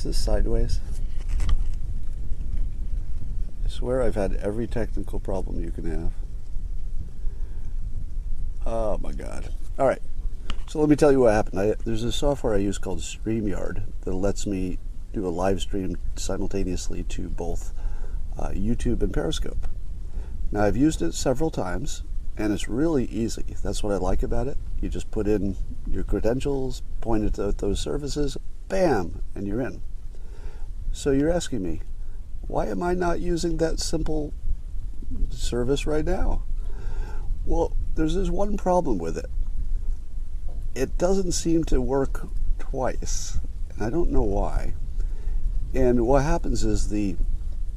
Is this sideways? I swear I've had every technical problem you can have. Oh my god. All right. So let me tell you what happened. I, there's a software I use called StreamYard that lets me do a live stream simultaneously to both uh, YouTube and Periscope. Now, I've used it several times, and it's really easy. That's what I like about it. You just put in your credentials, point it at those services, bam, and you're in. So you're asking me, why am I not using that simple service right now? Well, there's this one problem with it. It doesn't seem to work twice, and I don't know why. And what happens is the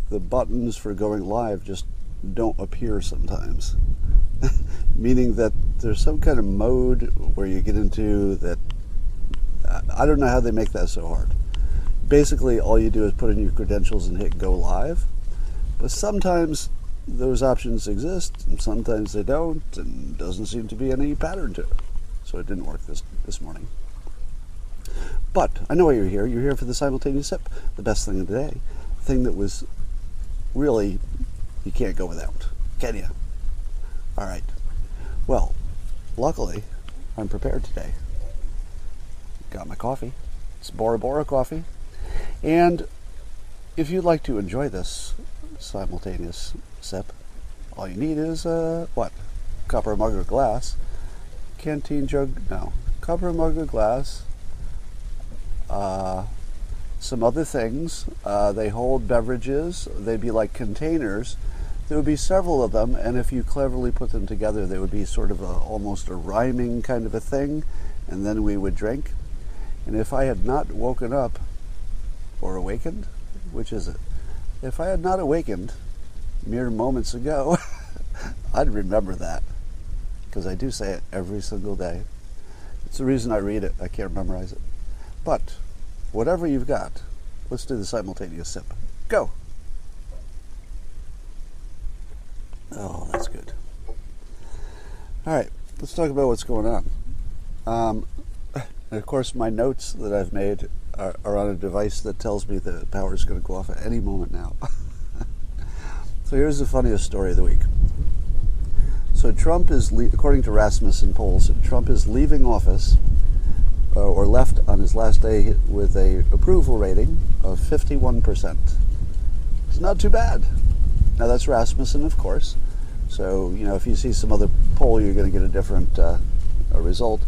the buttons for going live just don't appear sometimes. Meaning that there's some kind of mode where you get into that. I don't know how they make that so hard. Basically, all you do is put in your credentials and hit go live. But sometimes those options exist, and sometimes they don't, and doesn't seem to be any pattern to it. So it didn't work this this morning. But I know why you're here. You're here for the simultaneous sip, the best thing of the day, the thing that was really you can't go without, can you? All right. Well, luckily, I'm prepared today. Got my coffee. It's Bora Bora coffee. And if you'd like to enjoy this simultaneous sip, all you need is uh, what? Copper mug or glass. Canteen jug, no. Copper mug or glass. Uh, some other things. Uh, they hold beverages. They'd be like containers. There would be several of them, and if you cleverly put them together, they would be sort of a, almost a rhyming kind of a thing, and then we would drink. And if I had not woken up or awakened, which is it? If I had not awakened mere moments ago, I'd remember that because I do say it every single day. It's the reason I read it. I can't memorize it. But whatever you've got, let's do the simultaneous sip. Go. Oh, that's good. All right, let's talk about what's going on. Um, of course, my notes that I've made are, are on a device that tells me the power is going to go off at any moment now. so here's the funniest story of the week. So Trump is, le- according to Rasmussen polls, Trump is leaving office uh, or left on his last day with a approval rating of 51%. It's not too bad. Now that's Rasmussen, of course. So you know if you see some other poll, you're going to get a different uh, result.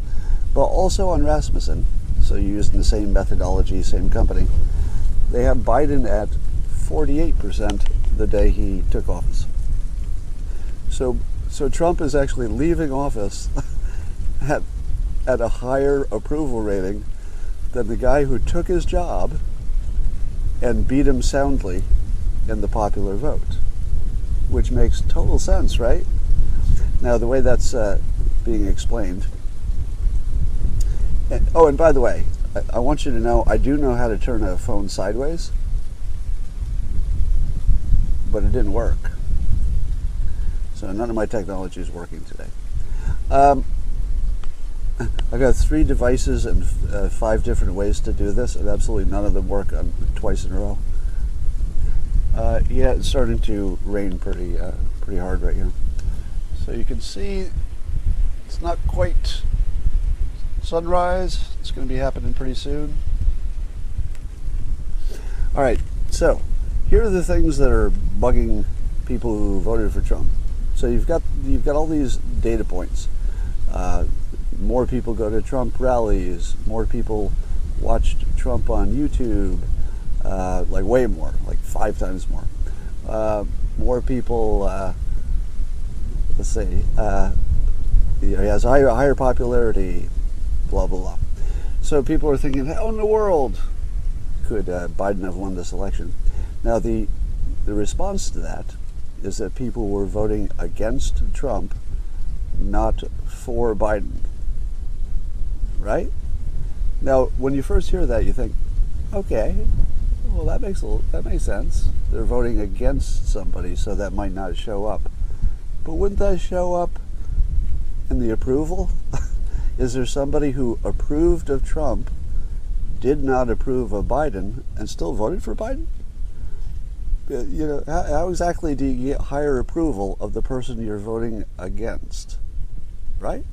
But also on Rasmussen, so you're using the same methodology, same company. They have Biden at 48% the day he took office. So so Trump is actually leaving office at at a higher approval rating than the guy who took his job and beat him soundly in the popular vote, which makes total sense, right? Now, the way that's uh, being explained. Oh, and by the way, I, I want you to know I do know how to turn a phone sideways, but it didn't work. So none of my technology is working today. Um, I've got three devices and uh, five different ways to do this, and absolutely none of them work on twice in a row. Uh, yeah, it's starting to rain pretty uh, pretty hard right here. So you can see it's not quite sunrise. It's going to be happening pretty soon. All right, so here are the things that are bugging people who voted for Trump. So you've got you've got all these data points. Uh, more people go to Trump rallies, more people watched Trump on YouTube, uh, like way more, like five times more. Uh, more people, uh, let's see, uh, he has higher, higher popularity, blah, blah, blah. So people are thinking, how in the world could uh, Biden have won this election? Now, the, the response to that is that people were voting against Trump, not for Biden right? Now, when you first hear that, you think, okay, well, that makes a, that makes sense. They're voting against somebody, so that might not show up. But wouldn't that show up in the approval? Is there somebody who approved of Trump did not approve of Biden and still voted for Biden? Uh, you know, how, how exactly do you get higher approval of the person you're voting against? Right?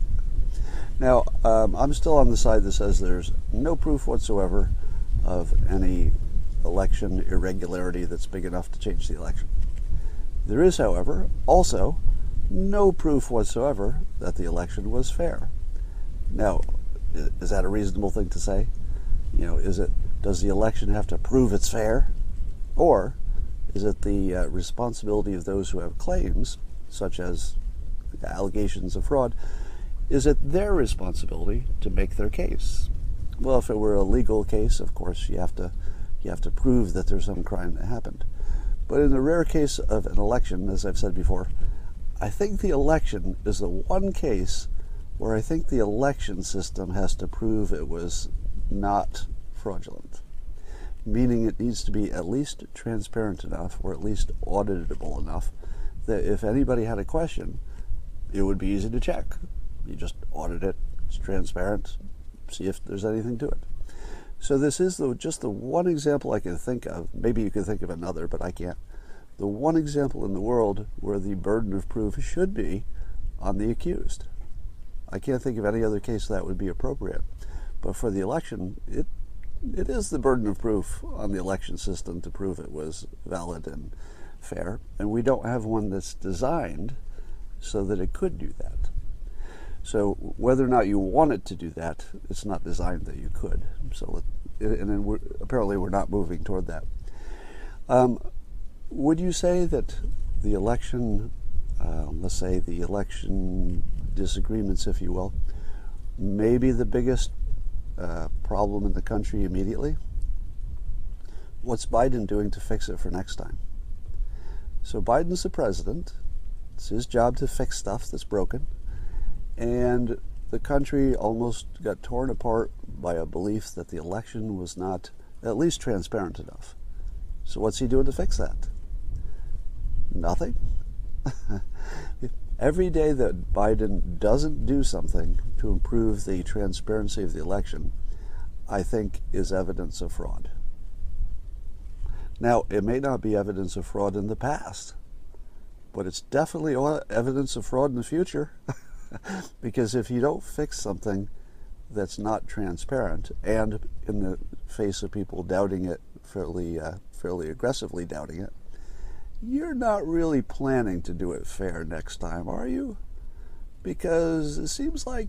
Now, um, I'm still on the side that says there's no proof whatsoever of any election irregularity that's big enough to change the election. There is, however, also no proof whatsoever that the election was fair. Now, is that a reasonable thing to say? You know, is it does the election have to prove it's fair, or is it the uh, responsibility of those who have claims, such as allegations of fraud, is it their responsibility to make their case? Well, if it were a legal case, of course, you have to you have to prove that there's some crime that happened. But in the rare case of an election, as I've said before, I think the election is the one case where I think the election system has to prove it was not fraudulent, meaning it needs to be at least transparent enough or at least auditable enough that if anybody had a question, it would be easy to check. You just audit it, it's transparent, see if there's anything to it. So this is the, just the one example I can think of. Maybe you can think of another, but I can't. The one example in the world where the burden of proof should be on the accused. I can't think of any other case that would be appropriate. But for the election, it it is the burden of proof on the election system to prove it was valid and fair, and we don't have one that's designed so that it could do that. So whether or not you want it to do that, it's not designed that you could. So, and then we're, apparently we're not moving toward that. Um, would you say that the election, uh, let's say the election disagreements, if you will, may be the biggest uh, problem in the country immediately? What's Biden doing to fix it for next time? So Biden's the president. It's his job to fix stuff that's broken and the country almost got torn apart by a belief that the election was not at least transparent enough. So, what's he doing to fix that? Nothing. Every day that Biden doesn't do something to improve the transparency of the election, I think is evidence of fraud. Now, it may not be evidence of fraud in the past, but it's definitely evidence of fraud in the future. because if you don't fix something that's not transparent, and in the face of people doubting it fairly, uh, fairly aggressively doubting it, you're not really planning to do it fair next time, are you? Because it seems like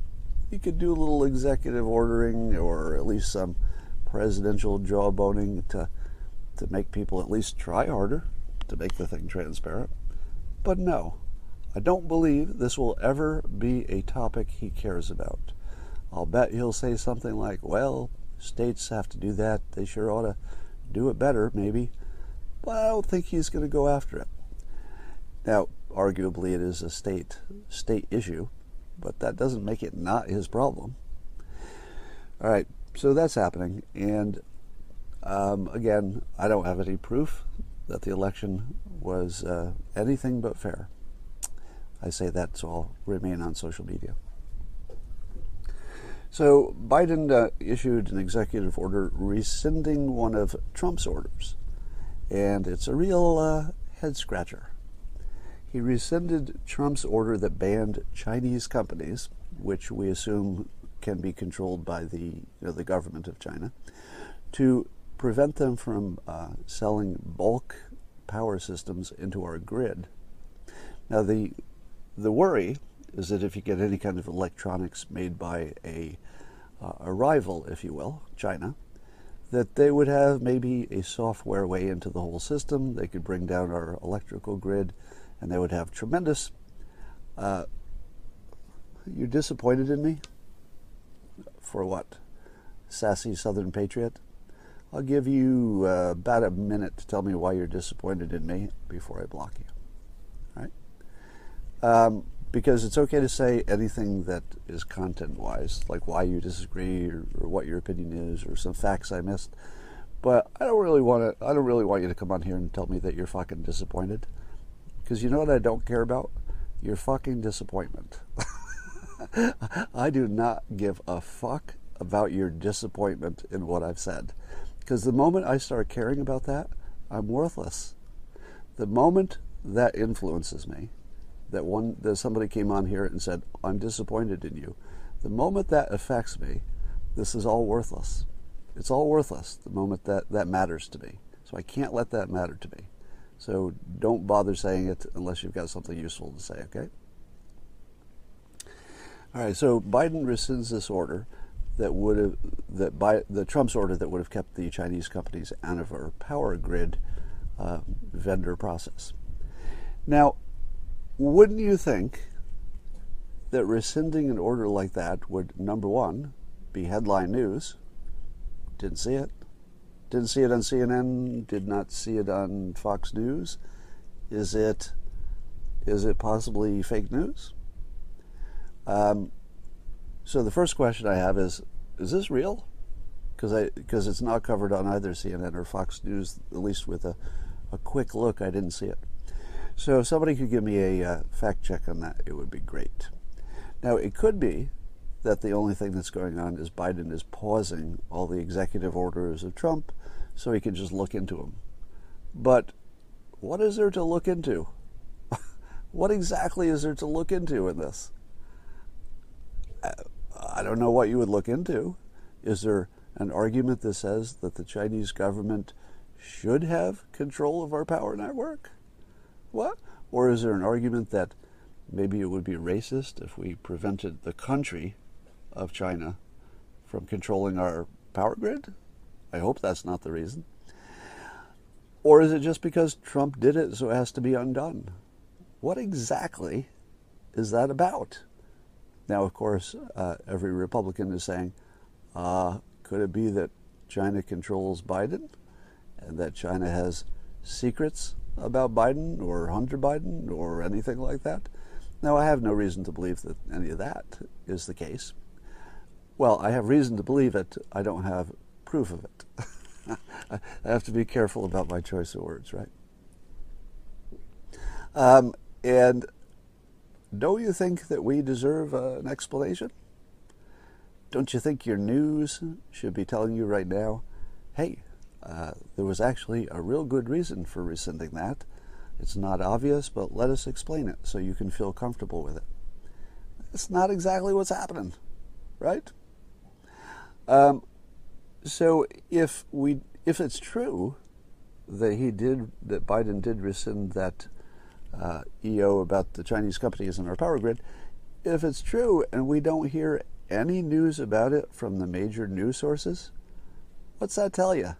you could do a little executive ordering or at least some presidential jawboning to to make people at least try harder to make the thing transparent. But no, I don't believe this will ever be a topic he cares about. I'll bet he'll say something like, well, states have to do that. They sure ought to do it better, maybe. But I don't think he's going to go after it. Now, arguably, it is a state state issue, but that doesn't make it not his problem. All right, so that's happening, and um, again, I don't have any proof that the election was uh, anything but fair. I say that, so I'll remain on social media. So Biden uh, issued an executive order rescinding one of Trump's orders, and it's a real uh, head scratcher. He rescinded Trump's order that banned Chinese companies, which we assume can be controlled by the you know, the government of China, to prevent them from uh, selling bulk power systems into our grid. Now the the worry is that if you get any kind of electronics made by a, uh, a rival, if you will, China, that they would have maybe a software way into the whole system. They could bring down our electrical grid, and they would have tremendous. Uh, you're disappointed in me? For what? Sassy Southern Patriot? I'll give you uh, about a minute to tell me why you're disappointed in me before I block you. Um, because it's okay to say anything that is content wise, like why you disagree or, or, what your opinion is or some facts I missed. But I don't really want to. I don't really want you to come on here and tell me that you're fucking disappointed, because you know what I don't care about? Your fucking disappointment. I do not give a fuck about your disappointment in what I've said. Because the moment I start caring about that, I'm worthless. The moment that influences me, that one that somebody came on here and said, I'm disappointed in you, the moment that affects me, this is all worthless. It's all worthless the moment that that matters to me. So I can't let that matter to me. So don't bother saying it unless you've got something useful to say, okay? All right, so Biden rescinds this order that would have that by the Trump's order that would have kept the Chinese companies out of our power grid uh, vendor process. Now, wouldn't you think that rescinding an order like that would number one be headline news? Didn't see it. Didn't see it on CNN. Did not see it on Fox News. Is it? Is it possibly fake news? Um, so the first question I have is: Is this real? Because I because it's not covered on either CNN or Fox News. At least with a, a quick look, I didn't see it. So if somebody could give me a uh, fact check on that, it would be great. Now it could be that the only thing that's going on is Biden is pausing all the executive orders of Trump so he can just look into them. But what is there to look into? what exactly is there to look into in this? I don't know what you would look into. Is there an argument that says that the Chinese government should have control of our power network? What? Or is there an argument that maybe it would be racist if we prevented the country of China from controlling our power grid? I hope that's not the reason. Or is it just because Trump did it so it has to be undone? What exactly is that about? Now, of course, uh, every Republican is saying, uh, could it be that China controls Biden and that China has secrets about Biden or Hunter Biden or anything like that? Now, I have no reason to believe that any of that is the case. Well, I have reason to believe it. I don't have proof of it. I have to be careful about my choice of words, right? Um, and don't you think that we deserve uh, an explanation? Don't you think your news should be telling you right now, hey, uh, there was actually a real good reason for rescinding that. It's not obvious, but let us explain it so you can feel comfortable with it. It's not exactly what's happening, right? Um, so if we if it's true that he did that Biden did rescind that uh, EO about the Chinese companies in our power grid, if it's true and we don't hear any news about it from the major news sources, what's that tell you?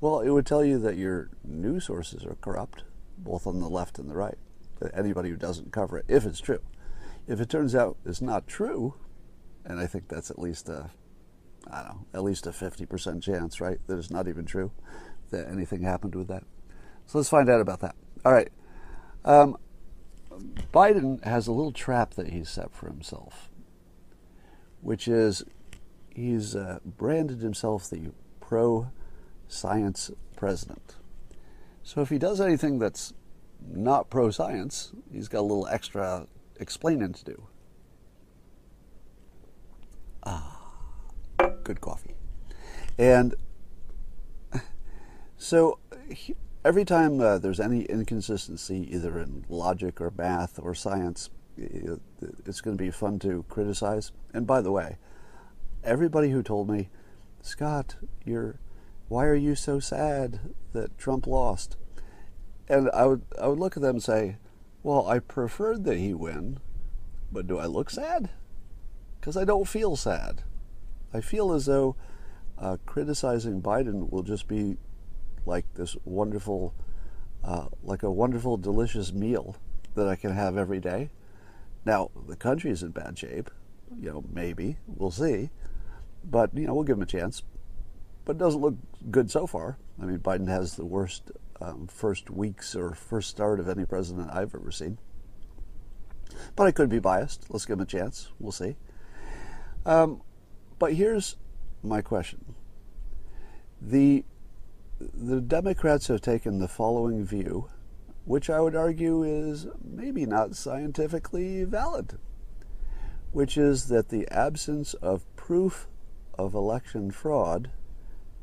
Well, it would tell you that your news sources are corrupt, both on the left and the right. Anybody who doesn't cover it, if it's true. If it turns out it's not true, and I think that's at least a, I don't know, at least a 50% chance, right, that it's not even true that anything happened with that. So let's find out about that. All right. Um, Biden has a little trap that he's set for himself, which is he's uh, branded himself the pro science president. So if he does anything that's not pro science, he's got a little extra explaining to do. Ah, good coffee. And so every time uh, there's any inconsistency, either in logic or math or science, it's going to be fun to criticize. And by the way, everybody who told me, Scott, you're, why are you so sad that Trump lost? And I would, I would look at them and say, well, I preferred that he win, but do I look sad? because I don't feel sad. I feel as though uh, criticizing Biden will just be like this wonderful, uh, like a wonderful, delicious meal that I can have every day. Now, the country is in bad shape. You know, maybe. We'll see. But, you know, we'll give him a chance. But it doesn't look good so far. I mean, Biden has the worst um, first weeks or first start of any president I've ever seen. But I could be biased. Let's give him a chance. We'll see. Um, but here's my question: the the Democrats have taken the following view, which I would argue is maybe not scientifically valid, which is that the absence of proof of election fraud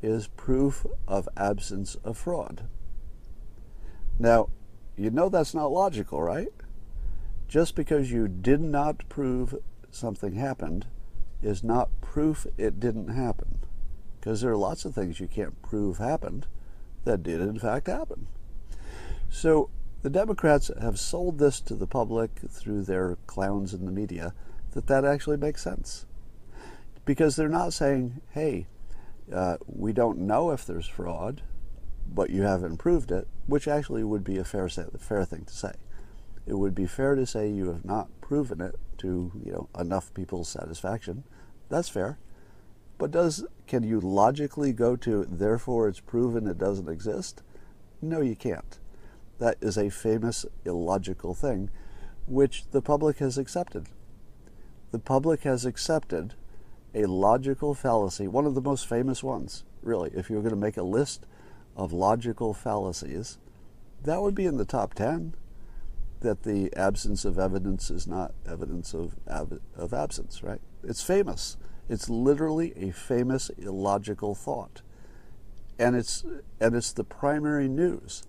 is proof of absence of fraud. Now, you know that's not logical, right? Just because you did not prove something happened is not proof it didn't happen. Because there are lots of things you can't prove happened that did, in fact, happen. So the Democrats have sold this to the public through their clowns in the media that that actually makes sense. Because they're not saying, hey, uh, we don't know if there's fraud, but you haven't proved it, which actually would be a fair, fair thing to say. It would be fair to say you have not proven it to you know enough people's satisfaction. That's fair. But does can you logically go to therefore it's proven it doesn't exist? No, you can't. That is a famous illogical thing which the public has accepted. The public has accepted a logical fallacy, one of the most famous ones, really. If you were going to make a list of logical fallacies, that would be in the top 10 that the absence of evidence is not evidence of, ab- of absence, right? It's famous. It's literally a famous illogical thought. And it's, and it's the primary news.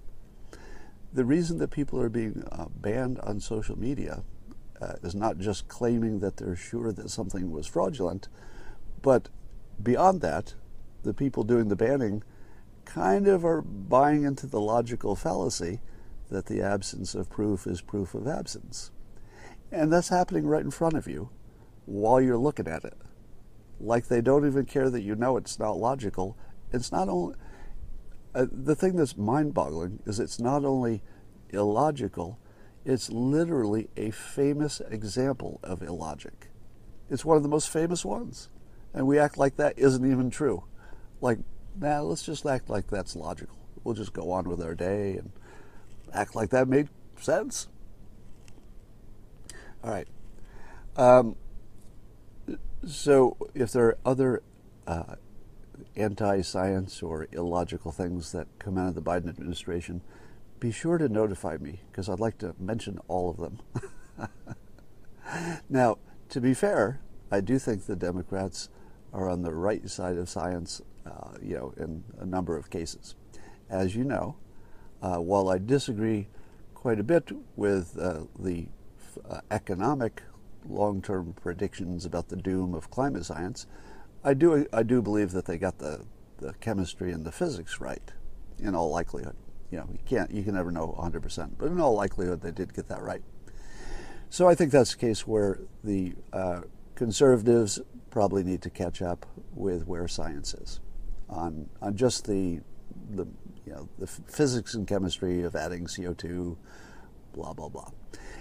The reason that people are being uh, banned on social media uh, is not just claiming that they're sure that something was fraudulent, but beyond that, the people doing the banning kind of are buying into the logical fallacy that the absence of proof is proof of absence. And that's happening right in front of you while you're looking at it. Like they don't even care that you know it's not logical. It's not only. Uh, the thing that's mind boggling is it's not only illogical, it's literally a famous example of illogic. It's one of the most famous ones. And we act like that isn't even true. Like, nah, let's just act like that's logical. We'll just go on with our day and act like that made sense. All right. Um, so, if there are other uh, anti science or illogical things that come out of the Biden administration, be sure to notify me because I'd like to mention all of them. now, to be fair, I do think the Democrats are on the right side of science, uh, you know, in a number of cases. As you know, uh, while I disagree quite a bit with uh, the uh, economic long-term predictions about the doom of climate science, I do I do believe that they got the, the chemistry and the physics right, in all likelihood. You know, you can't you can never know 100%, but in all likelihood they did get that right. So I think that's a case where the uh, conservatives probably need to catch up with where science is on on just the the you know the physics and chemistry of adding CO2, blah blah blah.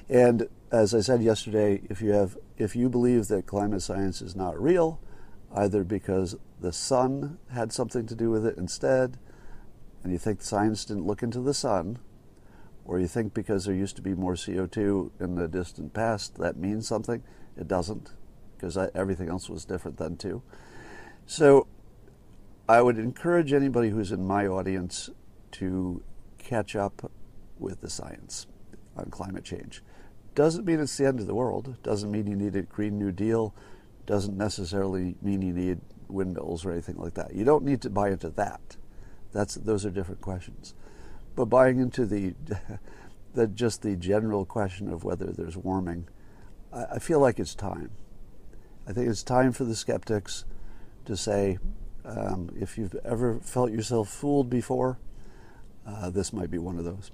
And as I said yesterday, if you have if you believe that climate science is not real, either because the sun had something to do with it instead, and you think science didn't look into the sun, or you think because there used to be more CO2 in the distant past that means something, it doesn't, because everything else was different then too. So I would encourage anybody who's in my audience to catch up with the science on climate change. Doesn't mean it's the end of the world. Doesn't mean you need a Green New Deal. Doesn't necessarily mean you need windmills or anything like that. You don't need to buy into that. That's those are different questions. But buying into the, the just the general question of whether there's warming, I, I feel like it's time. I think it's time for the skeptics to say, um, if you've ever felt yourself fooled before, uh, this might be one of those.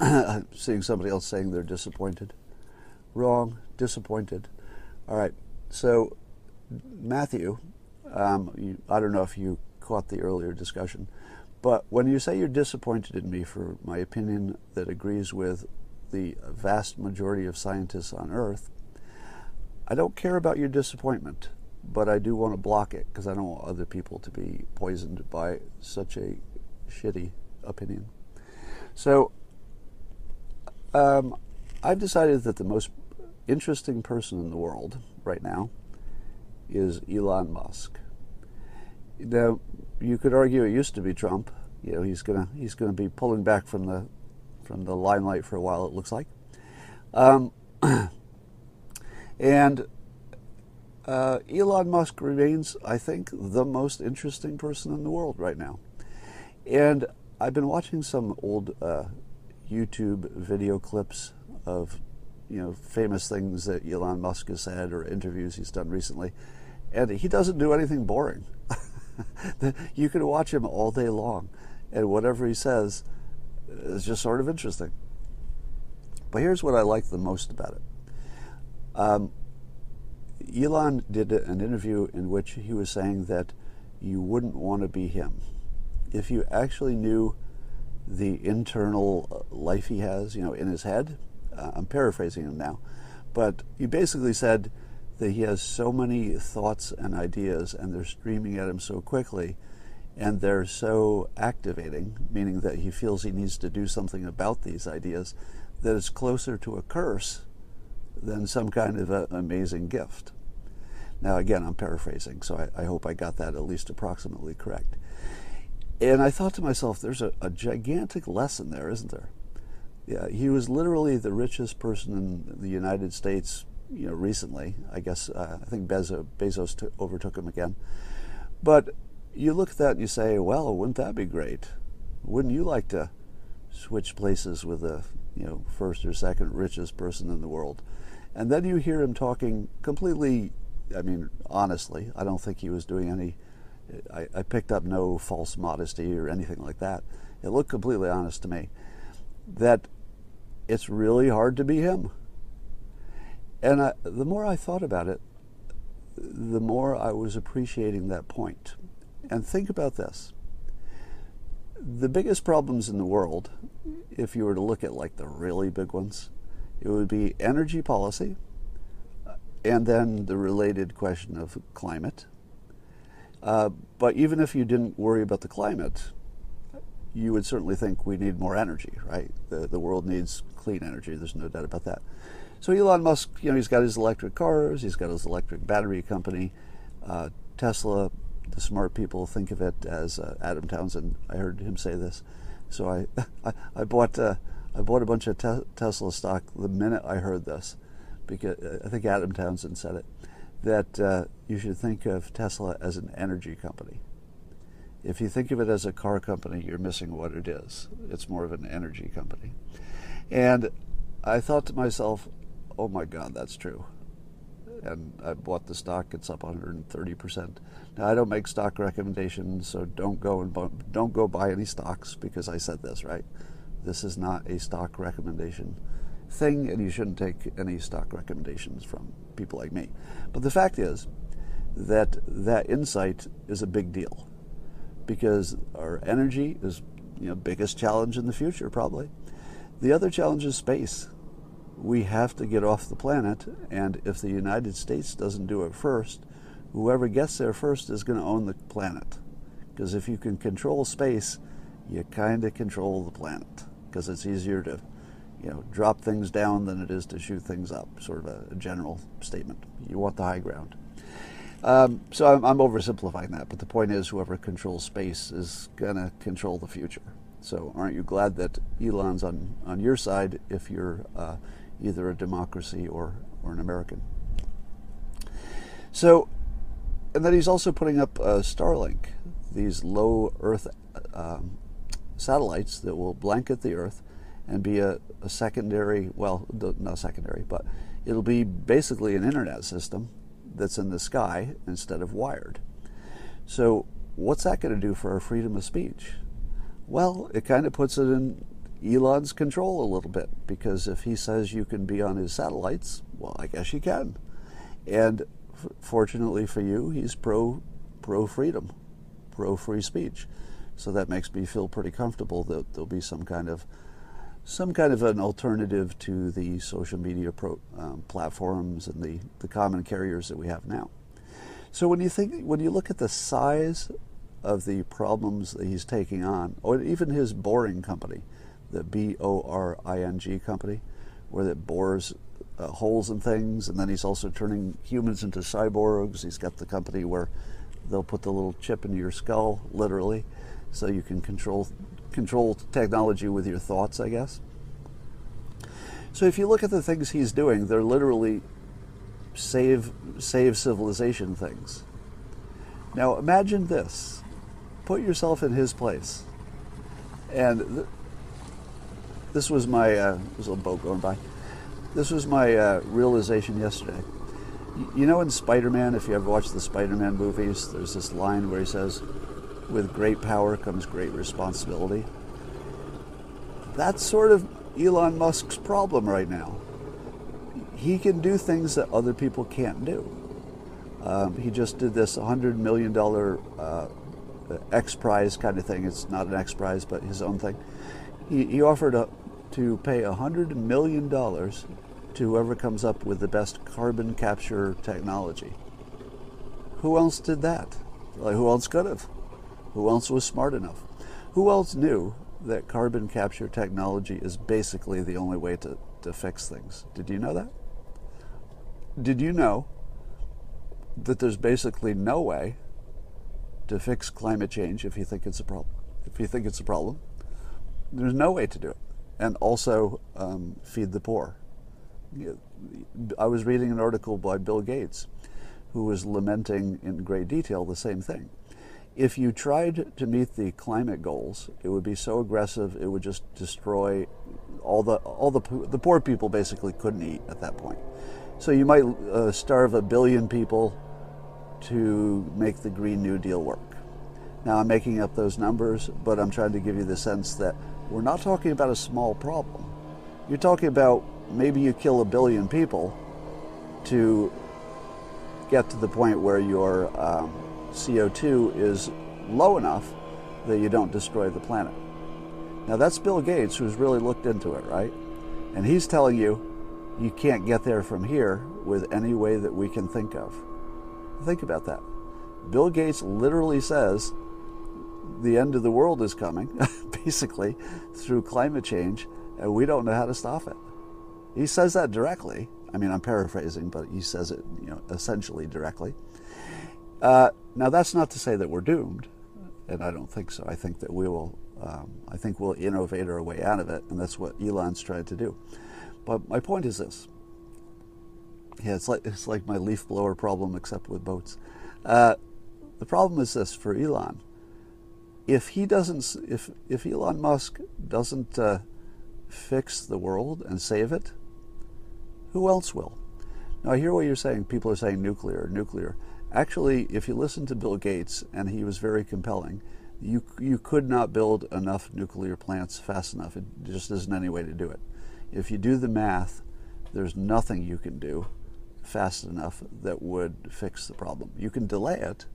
I'm seeing somebody else saying they're disappointed. Wrong, disappointed. All right, so Matthew, um, you, I don't know if you caught the earlier discussion, but when you say you're disappointed in me for my opinion that agrees with the vast majority of scientists on Earth, I don't care about your disappointment but I do want to block it because I don't want other people to be poisoned by such a shitty opinion. So um, I've decided that the most interesting person in the world right now is Elon Musk. Now, you could argue it used to be Trump. You know, he's gonna he's gonna be pulling back from the from the limelight for a while. It looks like, um, and uh, Elon Musk remains, I think, the most interesting person in the world right now. And I've been watching some old uh, YouTube video clips of you know famous things that Elon Musk has said or interviews he's done recently, and he doesn't do anything boring. you can watch him all day long, and whatever he says is just sort of interesting. But here's what I like the most about it. Um, Elon did an interview in which he was saying that you wouldn't want to be him. If you actually knew the internal life he has, you know, in his head, uh, I'm paraphrasing him now, but he basically said that he has so many thoughts and ideas and they're streaming at him so quickly and they're so activating, meaning that he feels he needs to do something about these ideas, that it's closer to a curse than some kind of an amazing gift. Now, again, I'm paraphrasing, so I, I, hope I got that at least approximately correct. And I thought to myself, there's a, a gigantic lesson there, isn't there? Yeah, he was literally the richest person in the United States, you know, recently. I guess uh, I think Bezos, Bezos t- overtook him again. But you look at that and you say, well, wouldn't that be great? Wouldn't you like to switch places with the you know first or second richest person in the world? And then you hear him talking completely. I mean, honestly, I don't think he was doing any. I, I picked up no false modesty or anything like that. It looked completely honest to me. That it's really hard to be him. And I, the more I thought about it, the more I was appreciating that point. And think about this the biggest problems in the world, if you were to look at like the really big ones, it would be energy policy and then the related question of climate. Uh, but even if you didn't worry about the climate, you would certainly think we need more energy, right? The, the world needs clean energy, there's no doubt about that. So Elon Musk, you know, he's got his electric cars, he's got his electric battery company. Uh, Tesla the smart people think of it as uh, Adam Townsend. I heard him say this, so I I, I bought uh, I bought a bunch of te- Tesla stock the minute I heard this, because I think Adam Townsend said it that uh, you should think of Tesla as an energy company. If you think of it as a car company, you're missing what it is. It's more of an energy company, and I thought to myself, "Oh my God, that's true." and I bought the stock. It's up 130 percent. Now I don't make stock recommendations, so don't go and bu- don't go buy any stocks because I said this right. This is not a stock recommendation thing, and you shouldn't take any stock recommendations from people like me. But the fact is that that insight is a big deal because our energy is you know biggest challenge in the future probably. The other challenge is space we have to get off the planet, and if the United States doesn't do it first, whoever gets there first is going to own the planet. Because if you can control space, you kind of control the planet. Because it's easier to, you know, drop things down than it is to shoot things up. Sort of a, a general statement. You want the high ground. Um, so I'm, I'm, oversimplifying that, but the point is, whoever controls space is going to control the future. So aren't you glad that Elon's on on your side if you're uh, either a democracy or, or an American. So, and then he's also putting up uh, Starlink, these low Earth um, satellites that will blanket the Earth and be a, a secondary, well, not secondary, but it'll be basically an internet system that's in the sky instead of wired. So, what's that going to do for our freedom of speech? Well, it kind of puts it in Elon's control a little bit because if he says you can be on his satellites, well, I guess you can. And f- fortunately for you, he's pro pro freedom, pro free speech. So that makes me feel pretty comfortable that there'll be some kind of some kind of an alternative to the social media pro, um, platforms and the, the common carriers that we have now. So when you think when you look at the size of the problems that he's taking on, or even his boring company, the B O R I N G company, where it bores uh, holes in things, and then he's also turning humans into cyborgs. He's got the company where they'll put the little chip into your skull, literally, so you can control control technology with your thoughts, I guess. So if you look at the things he's doing, they're literally save save civilization things. Now imagine this. Put yourself in his place. And th- this was my uh, boat going by. This was my uh, realization yesterday. You know, in Spider-Man, if you ever watched the Spider-Man movies, there's this line where he says, "With great power comes great responsibility." That's sort of Elon Musk's problem right now. He can do things that other people can't do. Um, he just did this $100 million uh, X Prize kind of thing. It's not an X Prize, but his own thing. He, he offered a, to pay $100 million to whoever comes up with the best carbon capture technology. Who else did that? Like, who else could have? Who else was smart enough? Who else knew that carbon capture technology is basically the only way to, to fix things? Did you know that? Did you know that there's basically no way to fix climate change if you think it's a problem? If you think it's a problem, there's no way to do it. And also um, feed the poor. I was reading an article by Bill Gates who was lamenting in great detail the same thing. If you tried to meet the climate goals, it would be so aggressive it would just destroy all the all the the poor people basically couldn't eat at that point. So you might uh, starve a billion people to make the Green New Deal work. Now I'm making up those numbers, but I'm trying to give you the sense that we're not talking about a small problem. You're talking about maybe you kill a billion people to get to the point where your um, CO2 is low enough that you don't destroy the planet. Now that's Bill Gates who's really looked into it, right? And he's telling you you can't get there from here with any way that we can think of. Think about that. Bill Gates literally says the end of the world is coming, basically, through climate change, and we don't know how to stop it. He says that directly. I mean, I'm paraphrasing, but he says it, you know, essentially directly. Uh, now, that's not to say that we're doomed, and I don't think so. I think that we will. Um, I think we'll innovate our way out of it, and that's what Elon's tried to do. But my point is this. Yeah, it's like it's like my leaf blower problem, except with boats. Uh, the problem is this for Elon. If he doesn't, if if Elon Musk doesn't uh, fix the world and save it, who else will? Now I hear what you're saying. People are saying nuclear, nuclear. Actually, if you listen to Bill Gates, and he was very compelling, you you could not build enough nuclear plants fast enough. It just isn't any way to do it. If you do the math, there's nothing you can do fast enough that would fix the problem. You can delay it,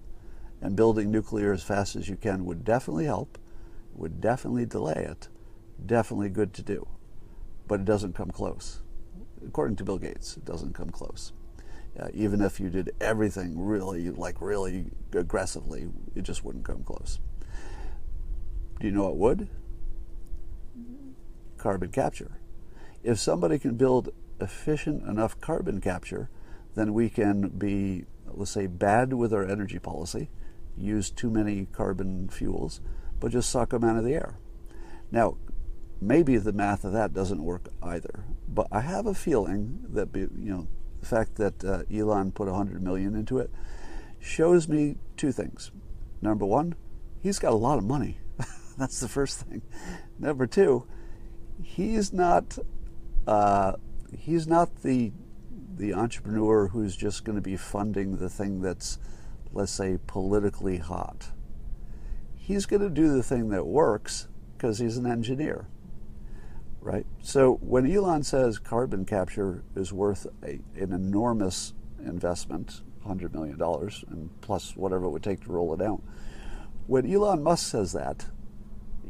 and building nuclear as fast as you can would definitely help, would definitely delay it, definitely good to do. But it doesn't come close. According to Bill Gates, it doesn't come close. Uh, even if you did everything really, like really aggressively, it just wouldn't come close. Do you know what would? Carbon capture. If somebody can build efficient enough carbon capture, then we can be, let's say, bad with our energy policy, use too many carbon fuels, but just suck them out of the air. Now, maybe the math of that doesn't work either, but I have a feeling that, you know, the fact that uh, Elon put 100 million into it shows me two things. Number one, he's got a lot of money. That's the first thing. Number two, he's not uh, he's not the the entrepreneur who's just going to be funding the thing that's, let's say, politically hot. He's going to do the thing that works because he's an engineer, right? So when Elon says carbon capture is worth a, an enormous investment, $100 million, and plus whatever it would take to roll it out, when Elon Musk says that,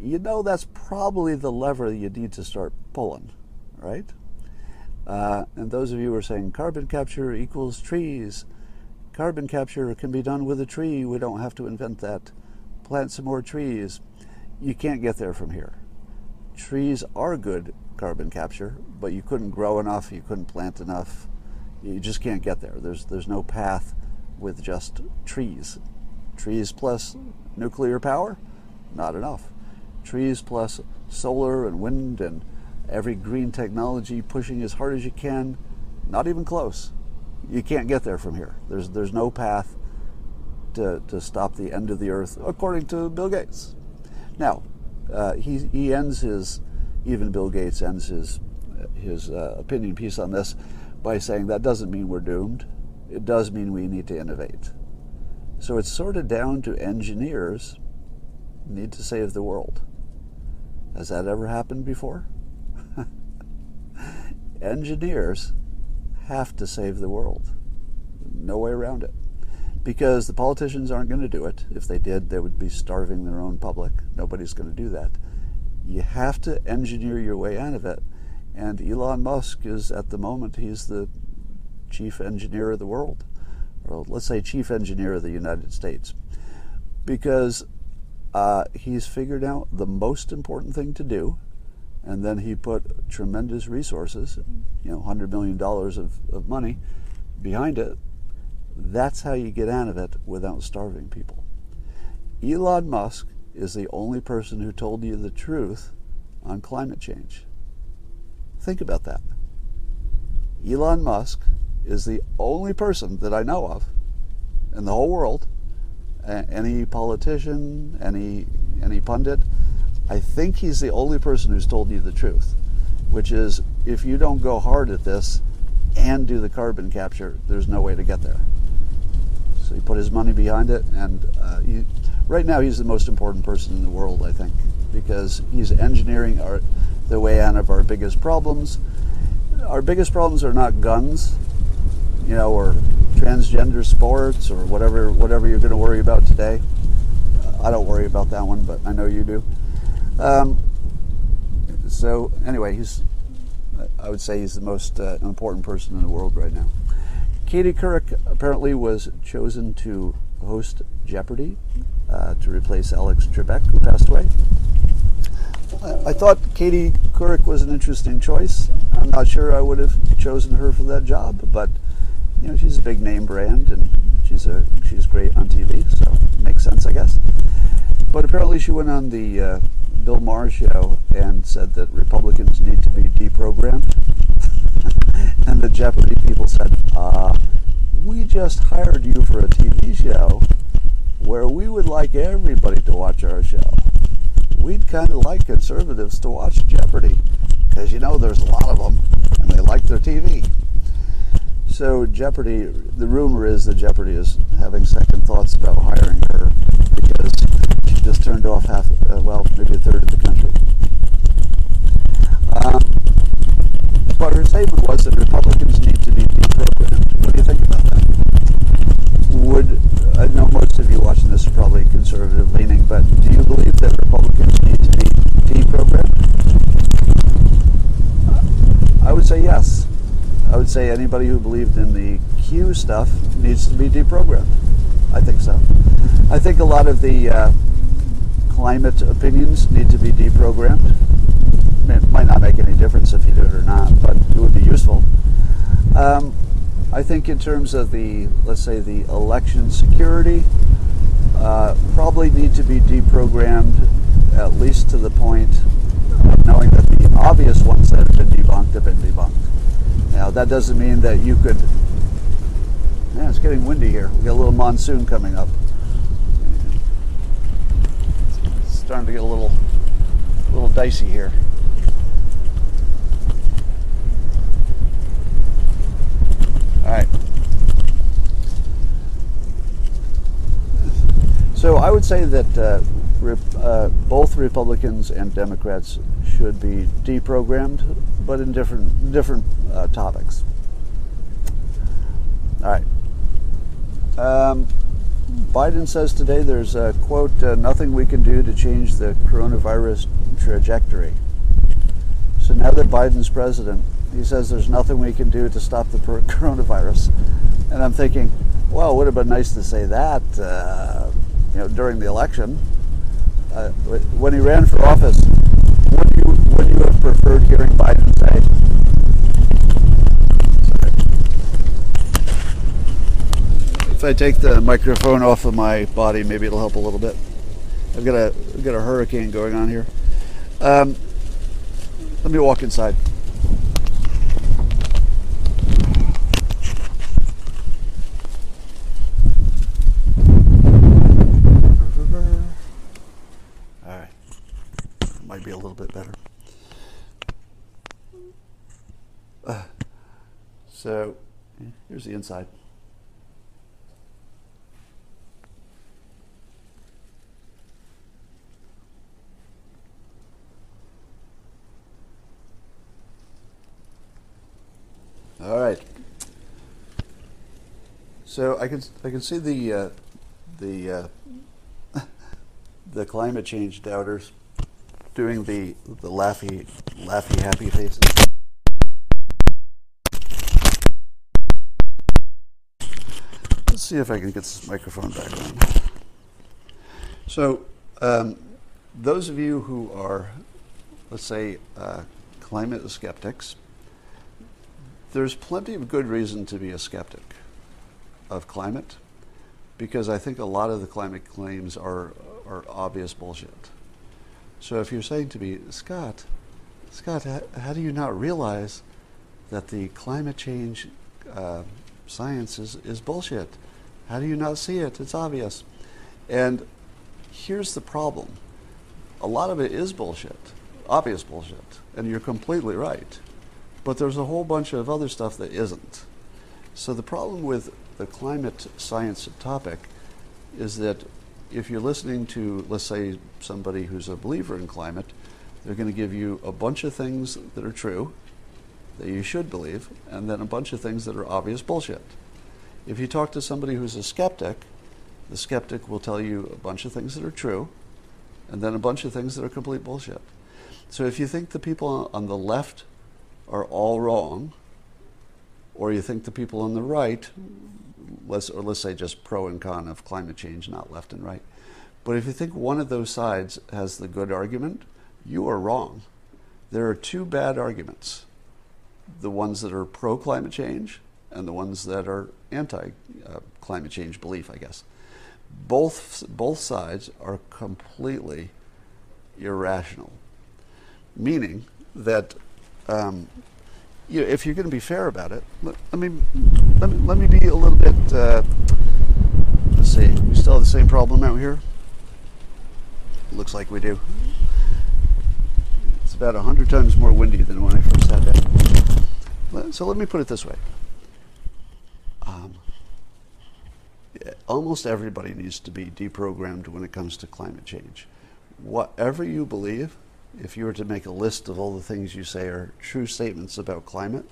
you know that's probably the lever you need to start pulling, right? Uh, and those of you who are saying carbon capture equals trees, carbon capture can be done with a tree, we don't have to invent that. Plant some more trees. You can't get there from here. Trees are good carbon capture, but you couldn't grow enough, you couldn't plant enough. You just can't get there. There's, there's no path with just trees. Trees plus nuclear power? Not enough. Trees plus solar and wind and every green technology pushing as hard as you can, not even close. You can't get there from here. There's there's no path to, to stop the end of the earth, according to Bill Gates. Now, uh, he he ends his even Bill Gates ends his his uh, opinion piece on this by saying that doesn't mean we're doomed. It does mean we need to innovate. So it's sort of down to engineers need to save the world. Has that ever happened before? engineers have to save the world. No way around it. Because the politicians aren't going to do it. If they did, they would be starving their own public. Nobody's going to do that. You have to engineer your way out of it. And Elon Musk is, at the moment, he's the chief engineer of the world. Or let's say chief engineer of the United States. Because uh, he's figured out the most important thing to do and then he put tremendous resources, you know, $100 million of, of money behind it. That's how you get out of it without starving people. Elon Musk is the only person who told you the truth on climate change. Think about that. Elon Musk is the only person that I know of in the whole world, any politician, any any pundit I think he's the only person who's told you the truth, which is if you don't go hard at this and do the carbon capture, there's no way to get there. So he put his money behind it, and uh, he, right now he's the most important person in the world, I think, because he's engineering our, the way out of our biggest problems. Our biggest problems are not guns, you know, or transgender sports or whatever whatever you're going to worry about today. I don't worry about that one, but I know you do. Um, so anyway, he's I would say he's the most uh, important person in the world right now. Katie Couric apparently was chosen to host Jeopardy uh, to replace Alex Trebek, who passed away. I thought Katie Couric was an interesting choice. I'm not sure I would have chosen her for that job, but you know she's a big name brand and she's a she's great on TV, so makes sense, I guess. But apparently she went on the uh, Bill Maher show and said that Republicans need to be deprogrammed. and the Jeopardy people said, uh, we just hired you for a TV show where we would like everybody to watch our show. We'd kind of like conservatives to watch Jeopardy because you know there's a lot of them and they like their TV. So Jeopardy, the rumor is that Jeopardy is having second thoughts about hiring her because just turned off half, uh, well, maybe a third of the country. Um, but her statement was that Republicans need to be deprogrammed. What do you think about that? Would I know most of you watching this are probably conservative leaning, but do you believe that Republicans need to be deprogrammed? I would say yes. I would say anybody who believed in the Q stuff needs to be deprogrammed. I think so. I think a lot of the uh, climate opinions need to be deprogrammed. It might not make any difference if you do it or not, but it would be useful. Um, I think in terms of the, let's say, the election security, uh, probably need to be deprogrammed at least to the point of knowing that the obvious ones that have been debunked have been debunked. Now, that doesn't mean that you could. Yeah, it's getting windy here. We got a little monsoon coming up. Starting to get a little, a little dicey here. All right. So I would say that uh, rep, uh, both Republicans and Democrats should be deprogrammed, but in different different uh, topics. All right. Um, Biden says today there's a quote, uh, nothing we can do to change the coronavirus trajectory. So now that Biden's president, he says there's nothing we can do to stop the coronavirus. And I'm thinking, well, it would have been nice to say that, uh, you know, during the election. Uh, when he ran for office, would you, would you have preferred hearing Biden say, I take the microphone off of my body, maybe it'll help a little bit. I've got a I've got a hurricane going on here. Um, let me walk inside. All right, might be a little bit better. Uh, so here's the inside. I can I can see the uh, the uh, the climate change doubters doing the the laughy laughy happy faces. Let's see if I can get this microphone back on. So, um, those of you who are, let's say, uh, climate skeptics, there's plenty of good reason to be a skeptic of climate because I think a lot of the climate claims are, are obvious bullshit. So if you're saying to me, Scott, Scott, how, do you not realize that the climate change uh, science is, is bullshit? How do you not see it? It's obvious. And here's the problem a lot of it is bullshit, obvious bullshit, and you're completely right. But there's a whole bunch of other stuff that isn't. So the problem with the climate science topic is that if you're listening to, let's say, somebody who's a believer in climate, they're going to give you a bunch of things that are true, that you should believe, and then a bunch of things that are obvious bullshit. If you talk to somebody who's a skeptic, the skeptic will tell you a bunch of things that are true, and then a bunch of things that are complete bullshit. So if you think the people on the left are all wrong, or you think the people on the right, let's, or let's say just pro and con of climate change, not left and right. But if you think one of those sides has the good argument, you are wrong. There are two bad arguments the ones that are pro climate change and the ones that are anti uh, climate change belief, I guess. Both, both sides are completely irrational, meaning that um, you know, if you're going to be fair about it, let, me, let me let me be a little bit. Uh, let's see, we still have the same problem out here. Looks like we do. It's about hundred times more windy than when I first had that. So let me put it this way. Um, almost everybody needs to be deprogrammed when it comes to climate change. Whatever you believe, if you were to make a list of all the things you say are true statements about climate,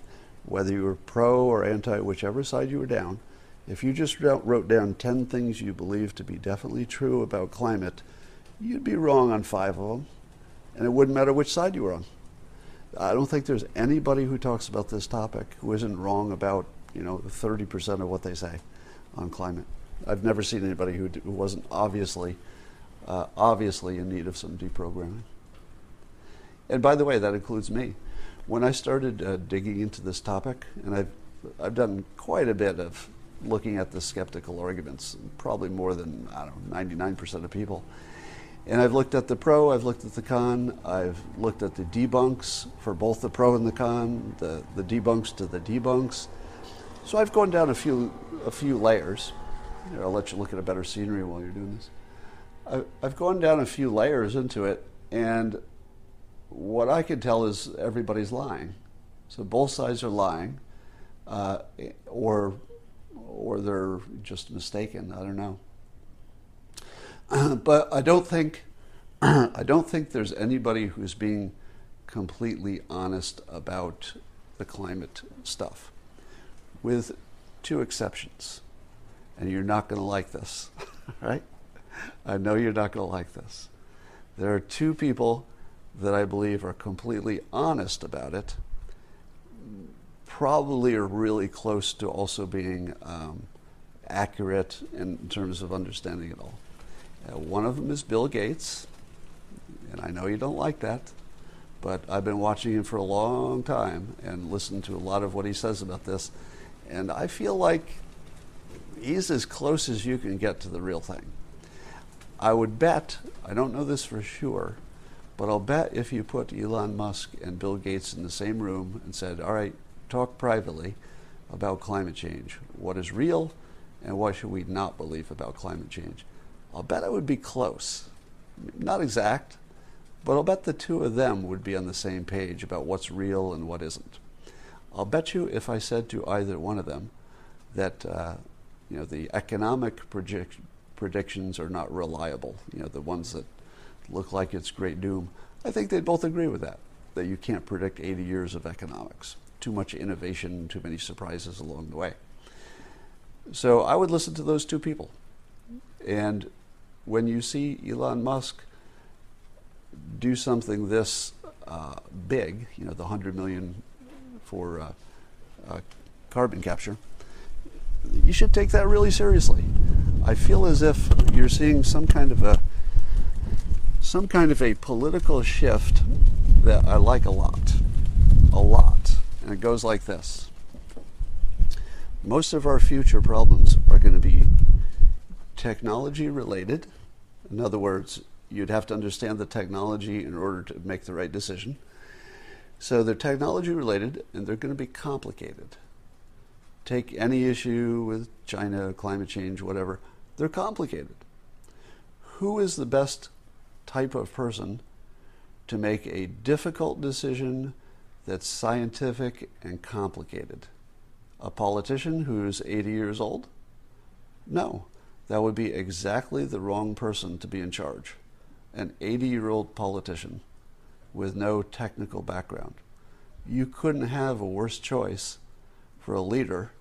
whether you were pro or anti, whichever side you were down, if you just wrote down 10 things you believe to be definitely true about climate, you'd be wrong on five of them, and it wouldn't matter which side you were on. I don't think there's anybody who talks about this topic who isn't wrong about, you know, 30% of what they say on climate. I've never seen anybody who, who wasn't obviously, uh, obviously in need of some deprogramming. And by the way, that includes me. When I started uh, digging into this topic, and I've, I've done quite a bit of looking at the skeptical arguments, probably more than, I don't know, 99% of people. And I've looked at the pro, I've looked at the con, I've looked at the debunks for both the pro and the con, the, the debunks to the debunks. So I've gone down a few, a few layers. Here, I'll let you look at a better scenery while you're doing this. I've, I've gone down a few layers into it, and what I can tell is everybody's lying. So both sides are lying, uh, or or they're just mistaken. I don't know. but I don't think I don't think there's anybody who's being completely honest about the climate stuff, with two exceptions. And you're not going to like this, right? I know you're not going to like this. There are two people that I believe are completely honest about it probably are really close to also being um, accurate in terms of understanding it all. Uh, one of them is Bill Gates, and I know you don't like that, but I've been watching him for a long time and listened to a lot of what he says about this, and I feel like he's as close as you can get to the real thing. I would bet, I don't know this for sure, but I'll bet if you put Elon Musk and Bill Gates in the same room and said, all right, talk privately about climate change, what is real and what should we not believe about climate change, I'll bet I would be close. Not exact, but I'll bet the two of them would be on the same page about what's real and what isn't. I'll bet you if I said to either one of them that uh, you know the economic predictions are not reliable, you know the ones that look like it's great doom, I think they'd both agree with that. That you can't predict 80 years of economics. Too much innovation, too many surprises along the way. So I would listen to those two people. And when you see Elon Musk do something this uh, big, you know, the 100 million for uh, uh, carbon capture, you should take that really seriously. I feel as if you're seeing some kind of a some kind of a political shift that I like a lot. A lot. And it goes like this. Most of our future problems are going to be technology related. In other words, you'd have to understand the technology in order to make the right decision. So they're technology related and they're going to be complicated. Take any issue with China, climate change, whatever, they're complicated. Who is the best type of person to make a difficult decision that's scientific and complicated? A politician who's 80 years old? No, that would be exactly the wrong person to be in charge an 80 year old politician with no technical background. You couldn't have a worse choice for a leader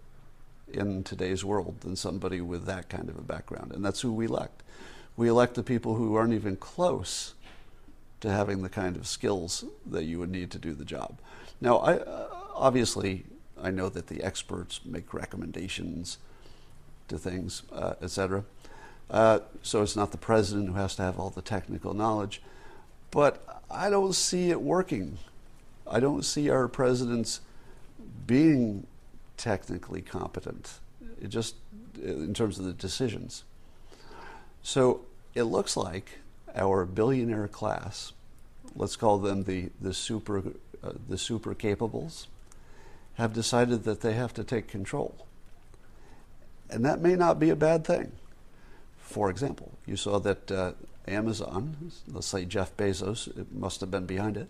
in today's world than somebody with that kind of a background. And that's who we elect. We elect the people who aren't even close to having the kind of skills that you would need to do the job. Now, I, uh, obviously, I know that the experts make recommendations to things, uh, etc. Uh, so it's not the president who has to have all the technical knowledge. But I don't see it working. I don't see our presidents being technically competent, it just in terms of the decisions. So it looks like our billionaire class, let's call them the, the, super, uh, the super capables, have decided that they have to take control. And that may not be a bad thing. For example, you saw that uh, Amazon, let's say Jeff Bezos, it must have been behind it,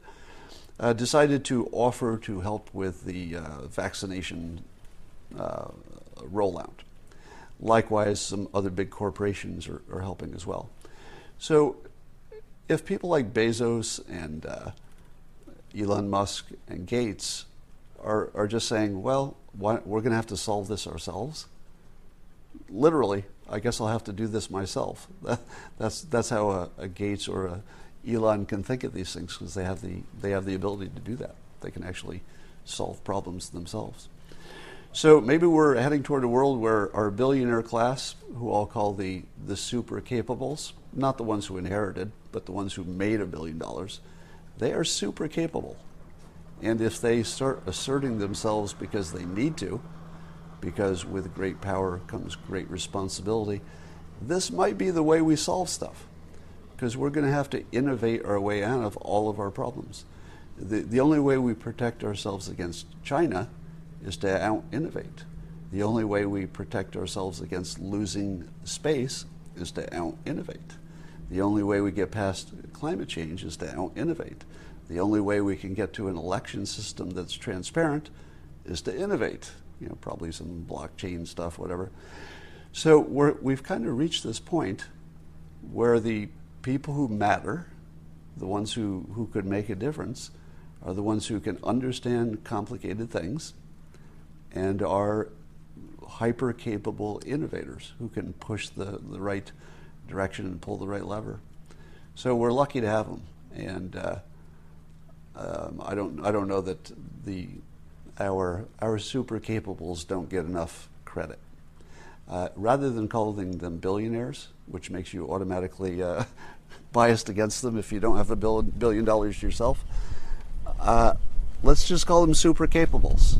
uh, decided to offer to help with the uh, vaccination uh, rollout. Likewise, some other big corporations are, are, helping as well. So, if people like Bezos and uh, Elon Musk and Gates are, are just saying, well, why, we're going to have to solve this ourselves, literally, I guess I'll have to do this myself. that's that's how a, a, Gates or a Elon can think of these things because they have the they have the ability to do that. They can actually solve problems themselves. So maybe we're heading toward a world where our billionaire class, who I'll call the the super capables, not the ones who inherited, but the ones who made a billion dollars, they are super capable. And if they start asserting themselves because they need to, because with great power comes great responsibility. This might be the way we solve stuff because we're going to have to innovate our way out of all of our problems. The, the only way we protect ourselves against China is to out innovate. The only way we protect ourselves against losing space is to out innovate. The only way we get past climate change is to out innovate. The only way we can get to an election system that's transparent is to innovate you know, probably some blockchain stuff, whatever. So we have kind of reached this point where the people who matter, the ones who, who could make a difference, are the ones who can understand complicated things and are hyper capable innovators who can push the, the right direction and pull the right lever. So we're lucky to have them. And uh, um, I, don't, I don't know that the our, our super capables don't get enough credit. Uh, rather than calling them billionaires, which makes you automatically uh, biased against them if you don't have a billion dollars yourself, uh, let's just call them super capables.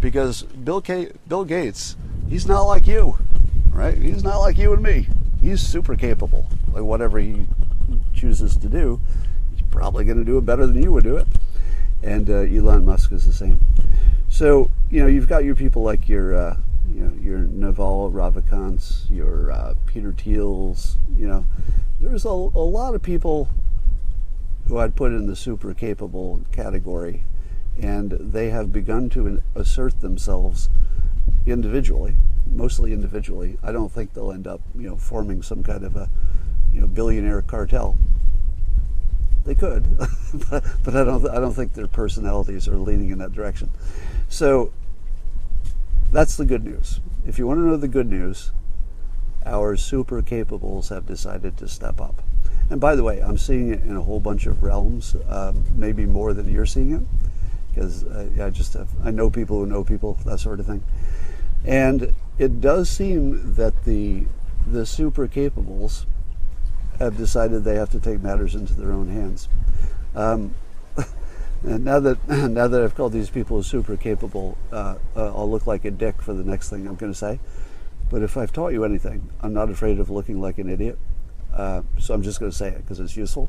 Because Bill, K- Bill Gates, he's not like you, right? He's not like you and me. He's super capable. Like whatever he chooses to do, he's probably going to do it better than you would do it and uh, Elon Musk is the same. So you know you've got your people like your uh, you know your Naval Ravikants, your uh, Peter Thiels. You know, there's a, a lot of people who I'd put in the super capable category, and they have begun to assert themselves individually, mostly individually. I don't think they'll end up, you know, forming some kind of a, you know, billionaire cartel. They could, but, I don't. I don't think their personalities are leaning in that direction. So that's the good news. If you want to know the good news, our super capables have decided to step up. And by the way, I'm seeing it in a whole bunch of realms, um, maybe more than you're seeing it, because uh, I just have, I know people who know people, that sort of thing. And it does seem that the the super capables have decided they have to take matters into their own hands. Um, and now that now that I've called these people super capable, uh, uh, I'll look like a dick for the next thing I'm going to say. But if I've taught you anything, I'm not afraid of looking like an idiot. Uh, so I'm just going to say it because it's useful.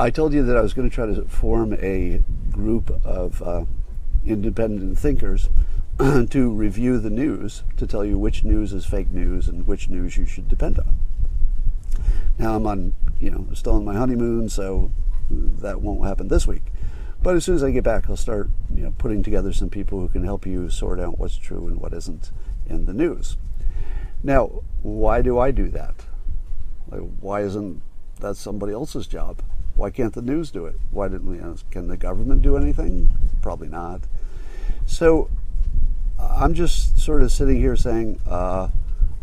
I told you that I was going to try to form a group of uh, independent thinkers to review the news to tell you which news is fake news and which news you should depend on. Now I'm on, you know, still on my honeymoon, so that won't happen this week. But as soon as I get back, I'll start, you know, putting together some people who can help you sort out what's true and what isn't in the news. Now, why do I do that? Like, why isn't that somebody else's job? Why can't the news do it? Why didn't you know, can the government do anything? Probably not. So I'm just sort of sitting here saying, uh,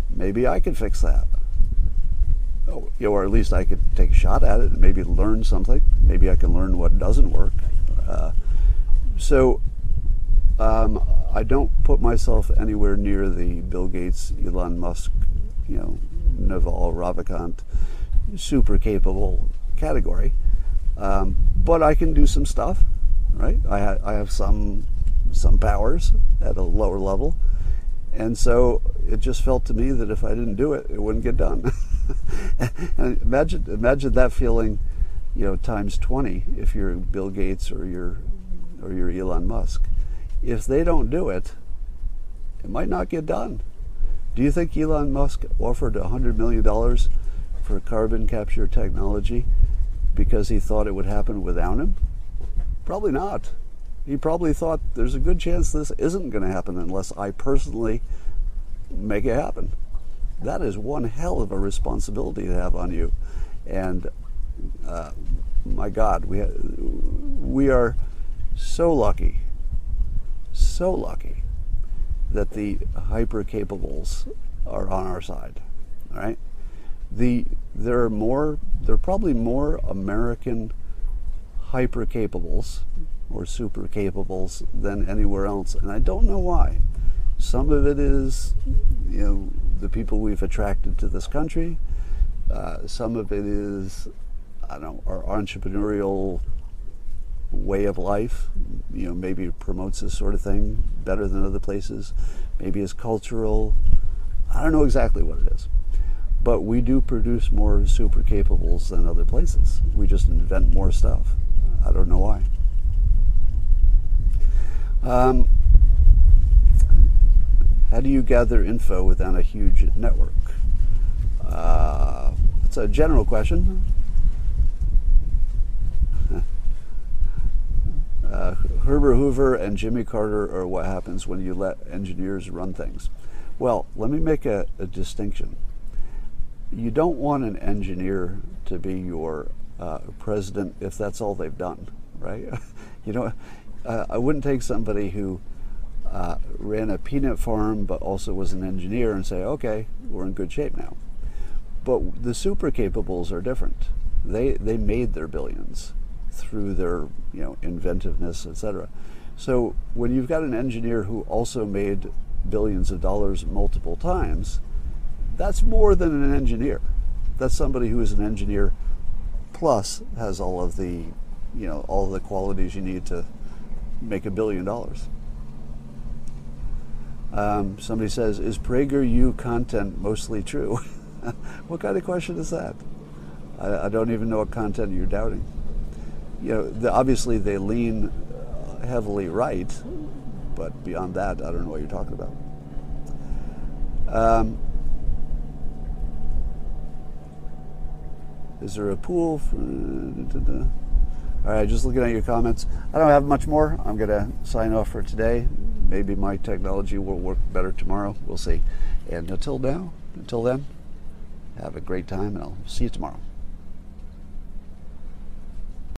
maybe I could fix that. Oh, you know, or at least I could take a shot at it and maybe learn something. Maybe I can learn what doesn't work. Uh, so um, I don't put myself anywhere near the Bill Gates, Elon Musk, you know, Naval Ravikant, super capable category. Um, but I can do some stuff, right? I, ha- I have some some powers at a lower level, and so it just felt to me that if I didn't do it, it wouldn't get done. and imagine imagine that feeling, you know, times twenty if you're Bill Gates or you're or you're Elon Musk if they don't do it, it might not get done. Do you think Elon Musk offered $100 million for carbon capture technology because he thought it would happen without him? Probably not. He probably thought there's a good chance this isn't going to happen unless I personally make it happen. That is one hell of a responsibility to have on you. And uh, my God, we, we are so lucky so lucky that the hyper capables are on our side. All right. The there are more there are probably more American hyper capables or super capables than anywhere else, and I don't know why. Some of it is, you know, the people we've attracted to this country. Uh, some of it is, I don't know, our entrepreneurial way of life. You know, maybe promotes this sort of thing better than other places. Maybe it's cultural. I don't know exactly what it is. But we do produce more super capables than other places. We just invent more stuff. I don't know why. Um, how do you gather info within a huge network? Uh, it's a general question. Uh, Herbert Hoover and Jimmy Carter are what happens when you let engineers run things. Well, let me make a, a distinction. You don't want an engineer to be your uh, president if that's all they've done, right? you know, uh, I wouldn't take somebody who uh, ran a peanut farm but also was an engineer and say, okay, we're in good shape now. But the super capables are different. They they made their billions through their you know inventiveness, etc. So when you've got an engineer who also made billions of dollars multiple times, that's more than an engineer. That's somebody who is an engineer plus has all of the you know all the qualities you need to make a billion dollars. Um, somebody says, "Is PragerU content mostly true?" what kind of question is that? I, I don't even know what content you're doubting you know, the, obviously they lean heavily right, but beyond that, I don't know what you're talking about. Um, Is there a pool? For, all right, just looking at your comments. I don't have much more. I'm going to sign off for today. Maybe my technology will work better tomorrow. We'll see. And until now, until then, have a great time, and I'll see you tomorrow.